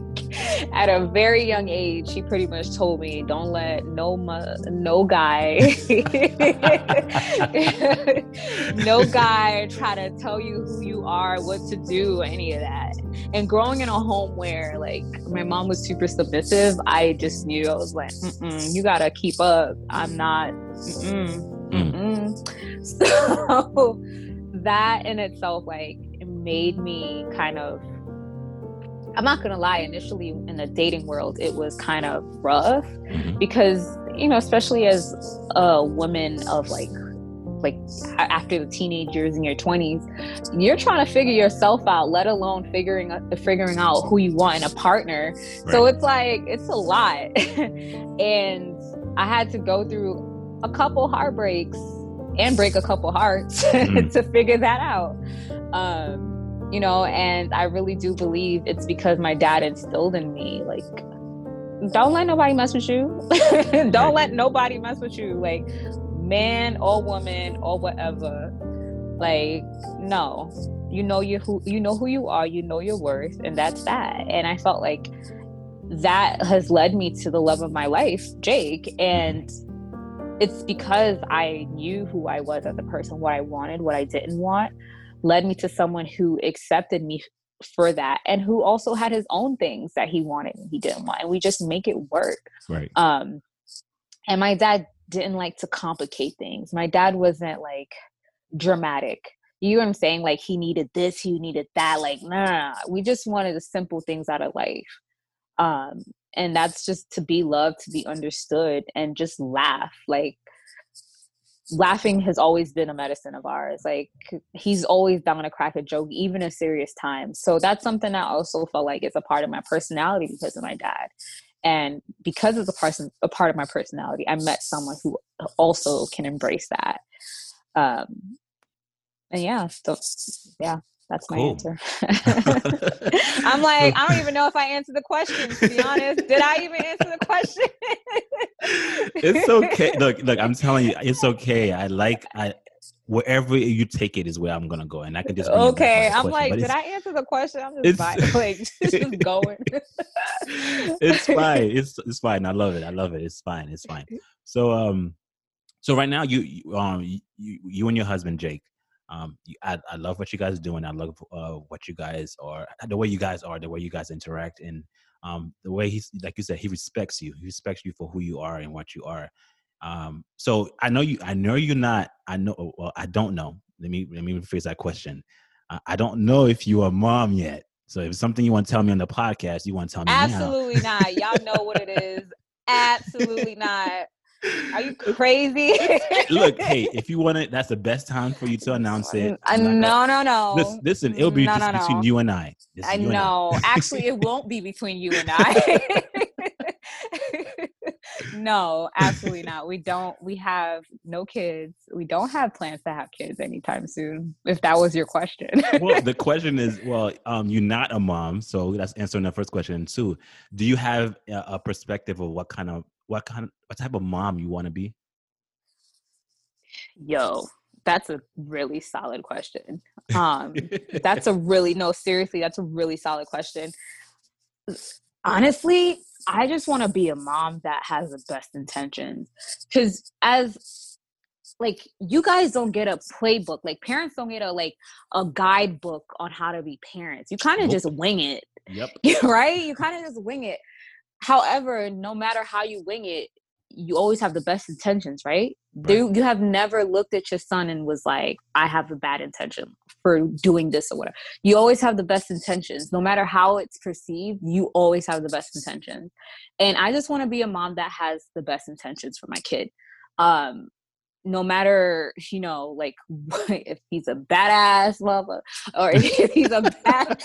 at a very young age, he pretty much told me, "Don't let no no guy, no guy try to tell you who you are, what to do, any of that." And growing in a home where like my mom was super submissive, I just knew I was like, "You gotta keep up. I'm not." Mm-mm, mm-mm. So that in itself, like, made me kind of I'm not gonna lie, initially in the dating world, it was kind of rough mm-hmm. because, you know, especially as a woman of like like after the teenagers in your 20s you're trying to figure yourself out let alone figuring figuring out who you want in a partner right. so it's like it's a lot and i had to go through a couple heartbreaks and break a couple hearts mm-hmm. to figure that out um, you know, and I really do believe it's because my dad instilled in me, like, don't let nobody mess with you. don't let nobody mess with you. Like, man or woman or whatever. Like, no. You know you who you know who you are, you know your worth, and that's that. And I felt like that has led me to the love of my life, Jake. And it's because I knew who I was as a person, what I wanted, what I didn't want led me to someone who accepted me for that and who also had his own things that he wanted and he didn't want and we just make it work right um and my dad didn't like to complicate things my dad wasn't like dramatic you know what i'm saying like he needed this he needed that like nah we just wanted the simple things out of life um and that's just to be loved to be understood and just laugh like laughing has always been a medicine of ours. Like he's always down to crack a joke, even in serious times. So that's something I also felt like is a part of my personality because of my dad. And because it's a person a part of my personality, I met someone who also can embrace that. Um and yeah, so yeah, that's my cool. answer. I'm like, I don't even know if I answered the question, to be honest. Did I even answer the question? it's okay. Look, look, I'm telling you, it's okay. I like I wherever you take it is where I'm gonna go, and I can just okay. I'm like, did I answer the question? I'm just like, just going. it's fine. It's it's fine. I love it. I love it. It's fine. It's fine. So um, so right now you, you um you you and your husband Jake, um, you, I I love what you guys are doing. I love uh what you guys are, the way you guys are, the way you guys interact, and um the way he's like you said, he respects you. He respects you for who you are and what you are. Um, so I know you. I know you're not. I know. Well, I don't know. Let me let me rephrase that question. Uh, I don't know if you are mom yet. So if it's something you want to tell me on the podcast, you want to tell me Absolutely now. not. Y'all know what it is. Absolutely not. Are you crazy? Look, hey, if you want it, that's the best time for you to announce it. Uh, no, no, no. Listen, listen it'll be no, just no, between no. you and I. I you know. Actually, it won't be between you and I. no, absolutely not. We don't. We have no kids. We don't have plans to have kids anytime soon. If that was your question. well, the question is, well, um, you're not a mom, so that's answering the first question. And two, do you have a, a perspective of what kind of what kind of what type of mom you want to be? Yo, that's a really solid question. Um, that's a really no, seriously, that's a really solid question. Honestly, I just want to be a mom that has the best intentions. Because as like you guys don't get a playbook, like parents don't get a like a guidebook on how to be parents. You kind of just wing it, Yep. right? You kind of just wing it. However, no matter how you wing it, you always have the best intentions, right? Right. You, you have never looked at your son and was like, I have a bad intention for doing this or whatever. You always have the best intentions. No matter how it's perceived, you always have the best intentions. And I just want to be a mom that has the best intentions for my kid. Um, no matter, you know, like if he's a badass mother or if he's a bad,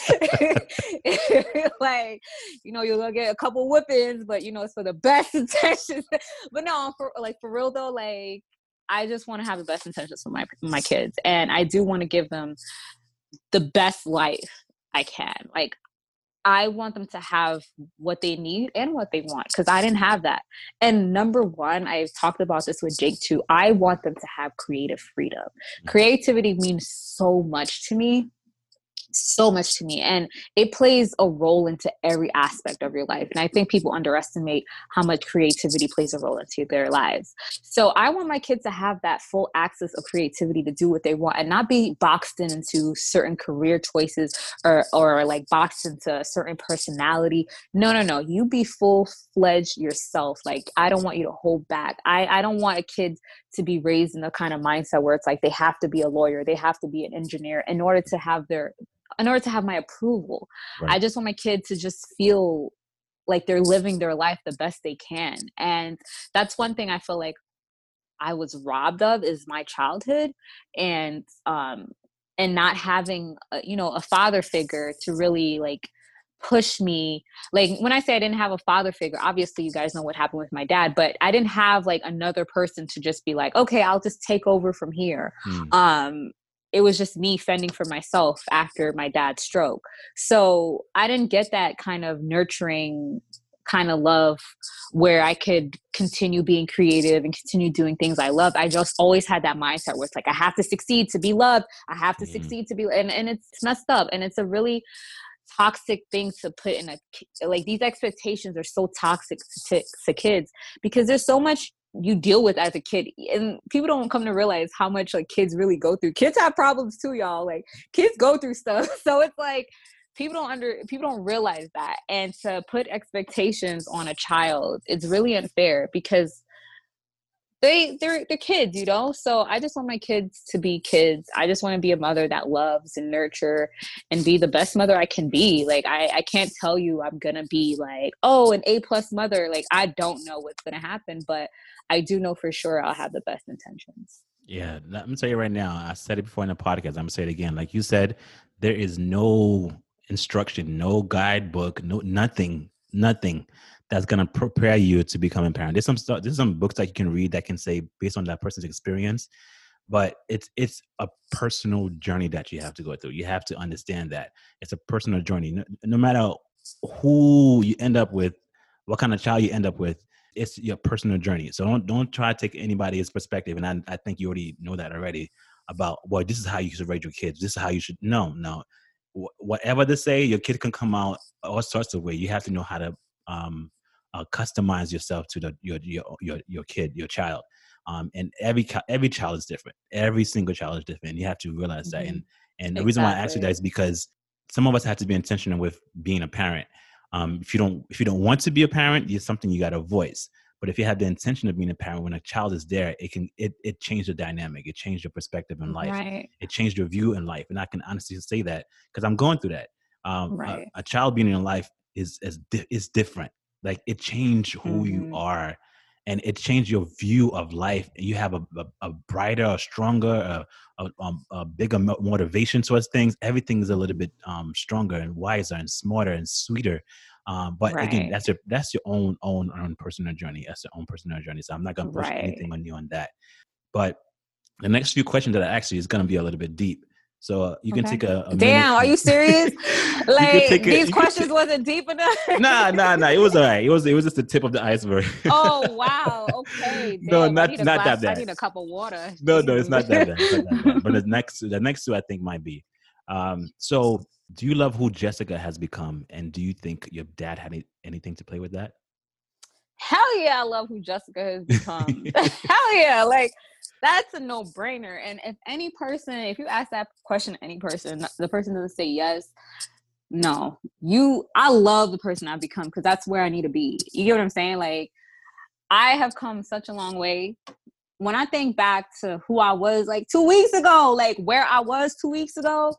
like, you know, you're gonna get a couple whippings, but you know, it's for the best intentions. but no, for like for real though, like I just want to have the best intentions for my my kids, and I do want to give them the best life I can. Like I want them to have what they need and what they want because I didn't have that. And number one, I've talked about this with Jake too. I want them to have creative freedom. Mm. Creativity means so much to me. So much to me. And it plays a role into every aspect of your life. And I think people underestimate how much creativity plays a role into their lives. So I want my kids to have that full access of creativity to do what they want and not be boxed in into certain career choices or or like boxed into a certain personality. No, no, no. You be full fledged yourself. Like I don't want you to hold back. I I don't want a kid to be raised in the kind of mindset where it's like they have to be a lawyer, they have to be an engineer in order to have their in order to have my approval. Right. I just want my kid to just feel like they're living their life the best they can. And that's one thing I feel like I was robbed of is my childhood and um and not having a, you know a father figure to really like push me like when i say i didn't have a father figure obviously you guys know what happened with my dad but i didn't have like another person to just be like okay i'll just take over from here Hmm. um it was just me fending for myself after my dad's stroke. So i didn't get that kind of nurturing kind of love where i could continue being creative and continue doing things i love i just always had that mindset where it's like i have to succeed to be loved. I have to Mhm. succeed to be and, and it's messed up and it's a really toxic thing to put in a like these expectations are so toxic to, to kids because there's so much you deal with as a kid and people don't come to realize how much like kids really go through kids have problems too y'all like kids go through stuff. So it's like people don't under people don't realize that and to put expectations on a child it's really unfair because they they're they're kids you know? So i just want my kids to be kids. I just want to be a mother that loves and nurture and be the best mother i can be. Like i i can't tell you i'm gonna be like oh an a plus mother. Like i don't know what's gonna happen but i do know for sure i'll have the best intentions Yeah, let me tell you right now. I said it before in the podcast. I'm gonna say it again. Like you said, there is no instruction, no guidebook, no nothing, nothing that's gonna prepare you to become a parent. There's some stuff. There's some books that you can read that can say based on that person's experience, but it's it's a personal journey that you have to go through. You have to understand that it's a personal journey. No, no matter who you end up with, what kind of child you end up with, it's your personal journey. So don't don't try to take anybody's perspective. And I, I think you already know that already about well, this is how you should raise your kids. This is how you should. No, no. Wh- Whatever they say, your kid can come out all sorts of way. You have to know how to um, uh, customize yourself to the your your your, your kid, your child. Um, and every every child is different. Every single child is different. You have to realize mm-hmm. that. And and the exactly. reason why I ask you that is because some of us have to be intentional with being a parent. Um, if you don't if you don't want to be a parent, it's something you got to voice. But if you have the intention of being a parent, when a child is there, it can it it changed the dynamic. It changed your perspective in life. Right. It changed your view in life. And I can honestly say that because I'm going through that. Um, right. a, a, child being in life is is is different. Like it changed who mm-hmm. you are, and it changed your view of life. You have a a, a brighter, a stronger, a, a, um, bigger motivation towards things. Everything is a little bit um, stronger and wiser and smarter and sweeter. Um, but right. again, that's your that's your own own own personal journey. That's your own personal journey. So I'm not gonna push right. anything on you on that. But the next few questions that I ask you is gonna be a little bit deep. So uh, you okay. can take a, a damn. Are you serious? like a, these questions wasn't deep enough. nah, nah, nah. It was all right. It was it was just the tip of the iceberg. oh wow. Okay. Damn. No, not not glass, that bad. I need a cup of water. No, no, it's not that bad. Not that bad. But the next the next two I think might be. Um, so do you love who Jessica has become, and do you think your dad had any, anything to play with that? Hell yeah, I love who Jessica has become. Hell yeah, like that's a no brainer. And if any person, if you ask that question to any person, the person doesn't say yes. No, you. I love the person I've become because that's where I need to be. You get what I'm saying? Like, I have come such a long way. When I think back to who I was like two weeks ago, like where I was two weeks ago,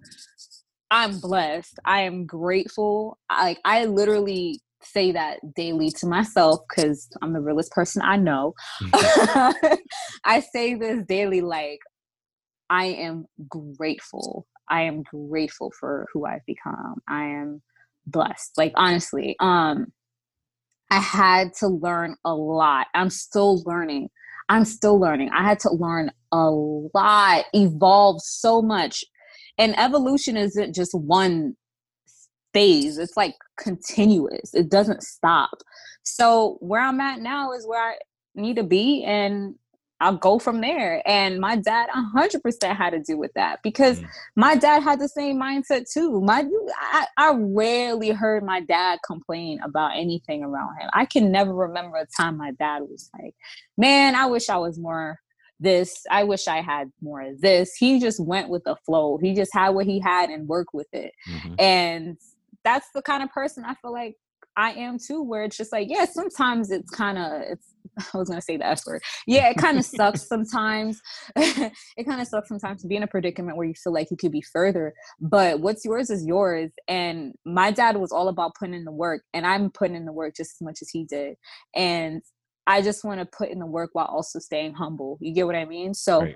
I'm blessed. I am grateful. I, like I literally say that daily to myself because I'm the realest person I know. I say this daily like I am grateful. I am grateful for who I've become. I am blessed. Like honestly, um I had to learn a lot. I'm still learning. I'm still learning. I had to learn a lot, evolve so much and evolution isn't just one phase. It's like continuous. It doesn't stop. So where i'm at now is where i need to be and i'll go from there. And my dad 100% had to do with that because mm. my dad had the same mindset too. My I, I rarely heard my dad complain about anything around him. I can never remember a time my dad was like man i wish i was more this. I wish i had more of this. He just went with the flow. He just had what he had and worked with it. Mm-hmm. and that's the kind of person i feel like i am too where it's just like yeah sometimes it's kind of it's i was gonna say the f word yeah it kind of sucks sometimes it kind of sucks sometimes to be in a predicament where you feel like you could be further but what's yours is yours and my dad was all about putting in the work and i'm putting in the work just as much as he did and I just want to put in the work while also staying humble. You get what I mean? So right.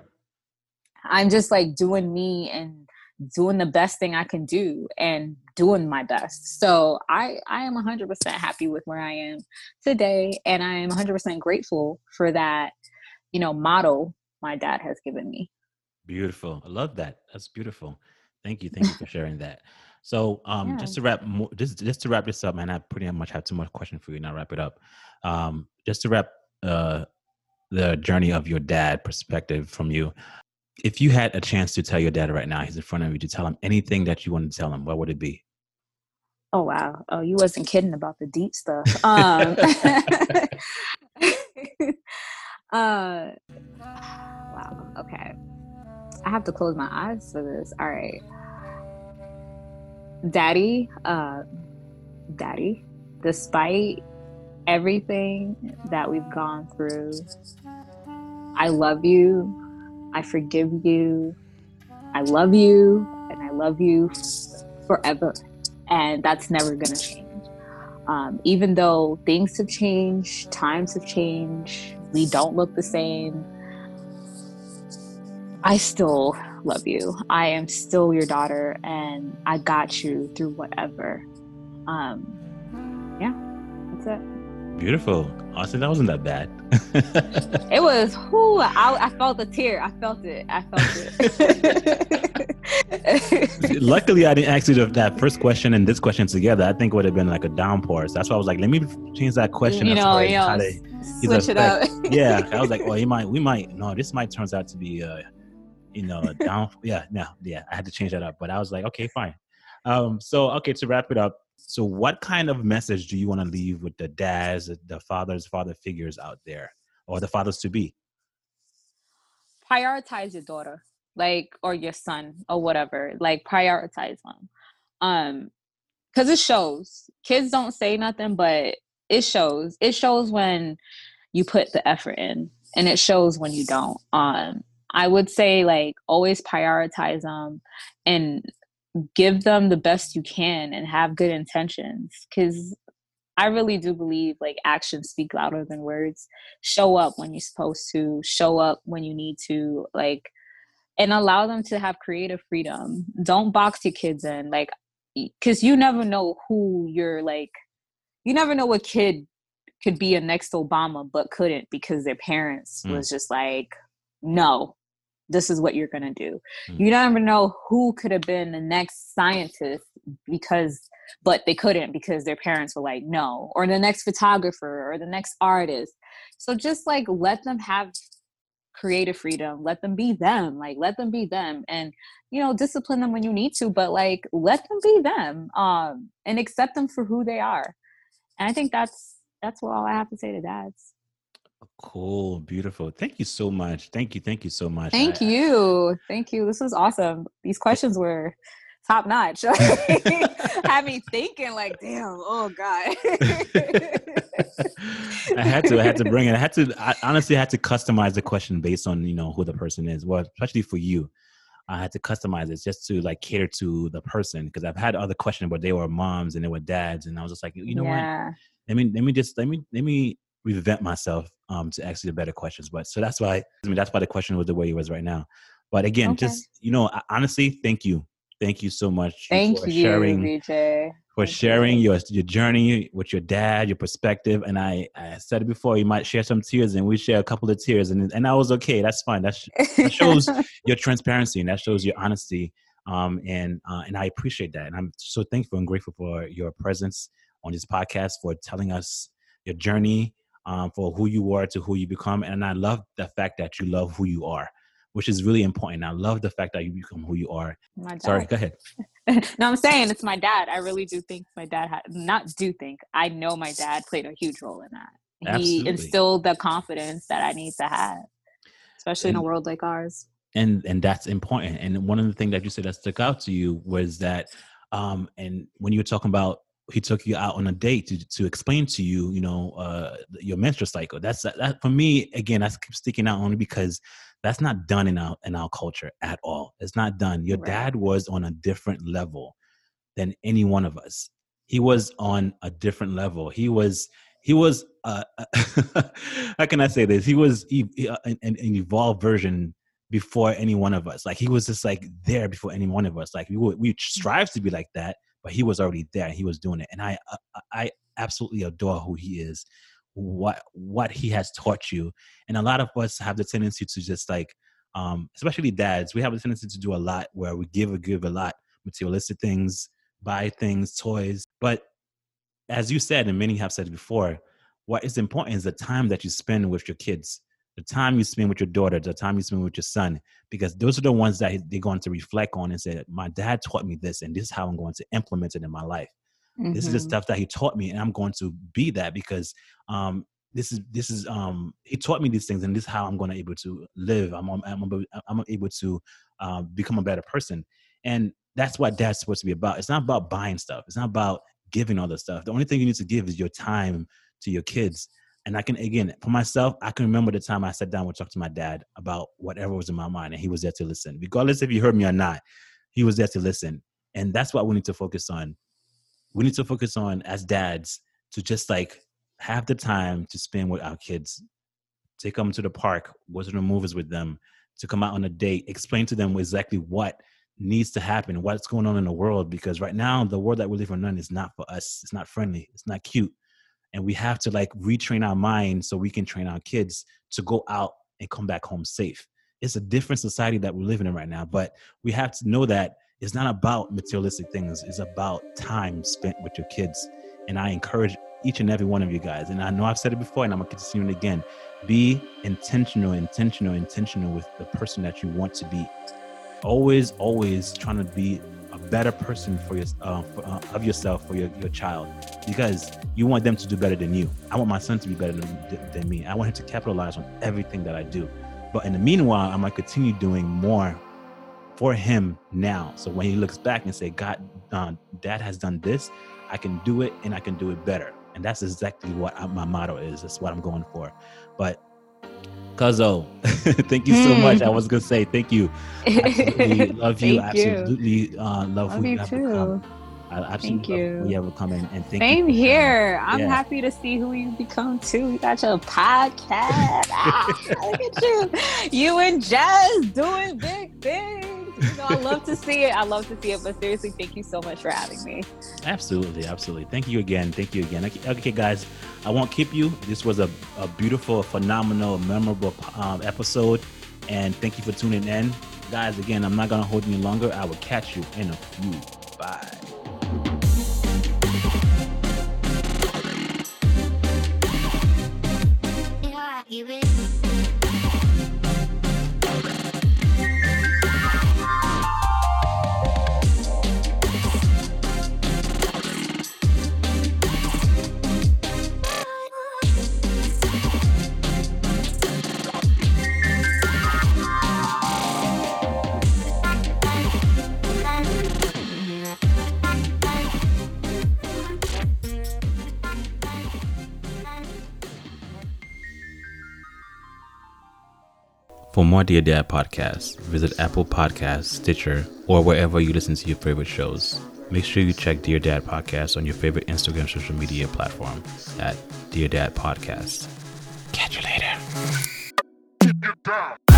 I'm just like doing me and doing the best thing I can do and doing my best. So I I am 100% happy with where I am today and I am 100% grateful for that, you know, model my dad has given me. Beautiful. I love that. That's beautiful. Thank you. Thank you for sharing that. So um yeah. just to wrap just just to wrap this up, man, I pretty much have too much question for you and I'll wrap it up um, just to wrap uh, the journey of your dad perspective from you if you had a chance to tell your dad right now he's in front of you to tell him anything that you want to tell him what would it be? Oh wow. Oh you wasn't kidding about the deep stuff. Um uh wow. Okay. I have to close my eyes for this. All right. Daddy uh daddy despite everything that we've gone through. I love you. I forgive you. I love you. And I love you forever. And that's never going to change. Um, even though things have changed, times have changed, we don't look the same, I still love you. I am still your daughter, and I got you through whatever. Um, yeah, that's it. Beautiful. Austin, that wasn't that bad. it was who I, I, felt the tear. I felt it. I felt it. Luckily, I didn't ask you that first question and this question together. I think it would have been like a downpour. So that's why I was like, let me change that question. You know, you know switch it up. yeah, I was like, oh, he might, we might, no, this might turns out to be, uh, you know, down. yeah, no, yeah, I had to change that up. But I was like, okay, fine. Um, so okay, to wrap it up, So, what kind of message do you want to leave with the dads, the fathers, father figures out there, or the fathers to be? Prioritize your daughter, like, or your son, or whatever. Like, prioritize them. Um, because it shows. Kids don't say nothing, but it shows. It shows when you put the effort in, and it shows when you don't. Um, I would say like always prioritize them and give them the best you can and have good intentions because I really do believe like actions speak louder than words. Show up when you're supposed to, show up when you need to, like, and allow them to have creative freedom. Don't box your kids in, like, because you never know who you're like, you never know what kid could be a next Obama but couldn't because their parents mm. was just like, no, this is what you're going to do. Mm. You never know who could have been the next scientist because but they couldn't because their parents were like no or the next photographer or the next artist. So just like let them have creative freedom, let them be them, like let them be them and you know discipline them when you need to but like let them be them um and accept them for who they are. And I think that's that's what all I have to say to dads. Cool, beautiful. Thank you so much. Thank you, thank you so much. Thank I, you, thank you. This was awesome. These questions were top notch. Had me thinking, like, damn, oh god. I had to, I had to bring it. I had to, I honestly had to customize the question based on you know who the person is. Well, especially for you, I had to customize it just to like cater to the person because I've had other questions where they were moms and they were dads, and I was just like, you know yeah. what? Let me, let me just, let me, let me revamp myself um, to ask you the better questions. But so that's why I mean that's why the question was the way it was right now. But again, okay. just you know, honestly, thank you, thank you so much. Thank for you, sharing, BJ. For thank sharing you. your your journey with your dad, your perspective, and I I said it before. You might share some tears, and we share a couple of tears, and and that was okay. That's fine. That, that shows your transparency, and that shows your honesty. Um, and uh, and I appreciate that, and I'm so thankful and grateful for your presence on this podcast for telling us your journey um, for who you are to who you become. And I love the fact that you love who you are, which is really important. I love the fact that you become who you are. Sorry, go ahead. no, I'm saying it's my dad. I really do think my dad had not do think. I know my dad played a huge role in that. Absolutely. He instilled the confidence that I need to have, especially and, in a world like ours. And and that's important. And one of the things that you said that stuck out to you was that um and when you were talking about he took you out on a date to, to explain to you, you know, uh, your menstrual cycle. That's that for me. Again, that's sticking out only because that's not done in our in our culture at all. It's not done. Your right. dad was on a different level than any one of us. He was on a different level. He was he was uh, how can I say this? He was uh, an, an evolved version before any one of us. Like he was just like there before any one of us. Like we would, we strive to be like that, but he was already there he was doing it and i uh, i absolutely adore who he is what what he has taught you and a lot of us have the tendency to just like um especially dads we have a tendency to do a lot where we give a give a lot materialistic things buy things toys but as you said and many have said before what is important is the time that you spend with your kids the time you spend with your daughter, the time you spend with your son, because those are the ones that they're going to reflect on and say, My dad taught me this, and this is how I'm going to implement it in my life. Mm-hmm. This is the mm-hmm. stuff that he taught me, and I'm going to be that because um, this is this is um, he taught me these things, and this is how I'm going to able to live. I'm I'm, I'm able to uh, become a better person, and that's what dad's supposed to be about. It's not about buying stuff. It's not about giving all the stuff. The only thing you need to give is your time to your kids and I can again for myself, I can remember the time I sat down and talked to my dad about whatever was in my mind, and he was there to listen, regardless if he heard me or not. He was there to listen, and that's what we need to focus on. We need to focus on as dads to just like have the time to spend with our kids, take them to the park, go to the movies with them, to come out on a date, explain to them exactly what needs to happen, what's going on in the world. Because right now, the world that we live in is not for us. It's not friendly. It's not cute and we have to like retrain our mind so we can train our kids to go out and come back home safe. It's a different society that we're living in right now but we have to know that it's not about materialistic things it's about time spent with your kids. And i encourage each and every one of you guys and i know i've said it before and i'm going to continue it again be intentional intentional intentional with the person that you want to be. Always always trying to be better person for your uh, for, uh, of yourself for your, your child because you want them to do better than you. I want my son to be better than, than me. I want him to capitalize on everything that I do. But in the meanwhile, I'm gonna continue doing more for him now. So when he looks back and say, "God, uh, Dad has done this," I can do it and I can do it better. And that's exactly what I, my motto is. That's what I'm going for. But Cuzzo, thank you so much. I was gonna say thank you. Absolutely love you. absolutely uh, love, love you, you too. I absolutely thank you. you ever come in and thank Same you here. I'm yeah. happy to see who you become too. You got your podcast. ah, look at you. You and Jazz doing big things you know, I love to see it. I love to see it. But seriously, thank you so much for having me. Absolutely, absolutely. Thank you again. Thank you again. Okay, guys, I won't keep you. This was a, a beautiful, phenomenal, memorable um, episode, and thank you for tuning in, guys. Again, I'm not gonna hold you longer. I will catch you in a few. Bye. Yeah, more Dear Dad podcasts, visit Apple Podcasts, Stitcher, or wherever you listen to your favorite shows. Make sure you check Dear Dad Podcast on your favorite Instagram social media platform at Dear Dad Podcast. Catch you later.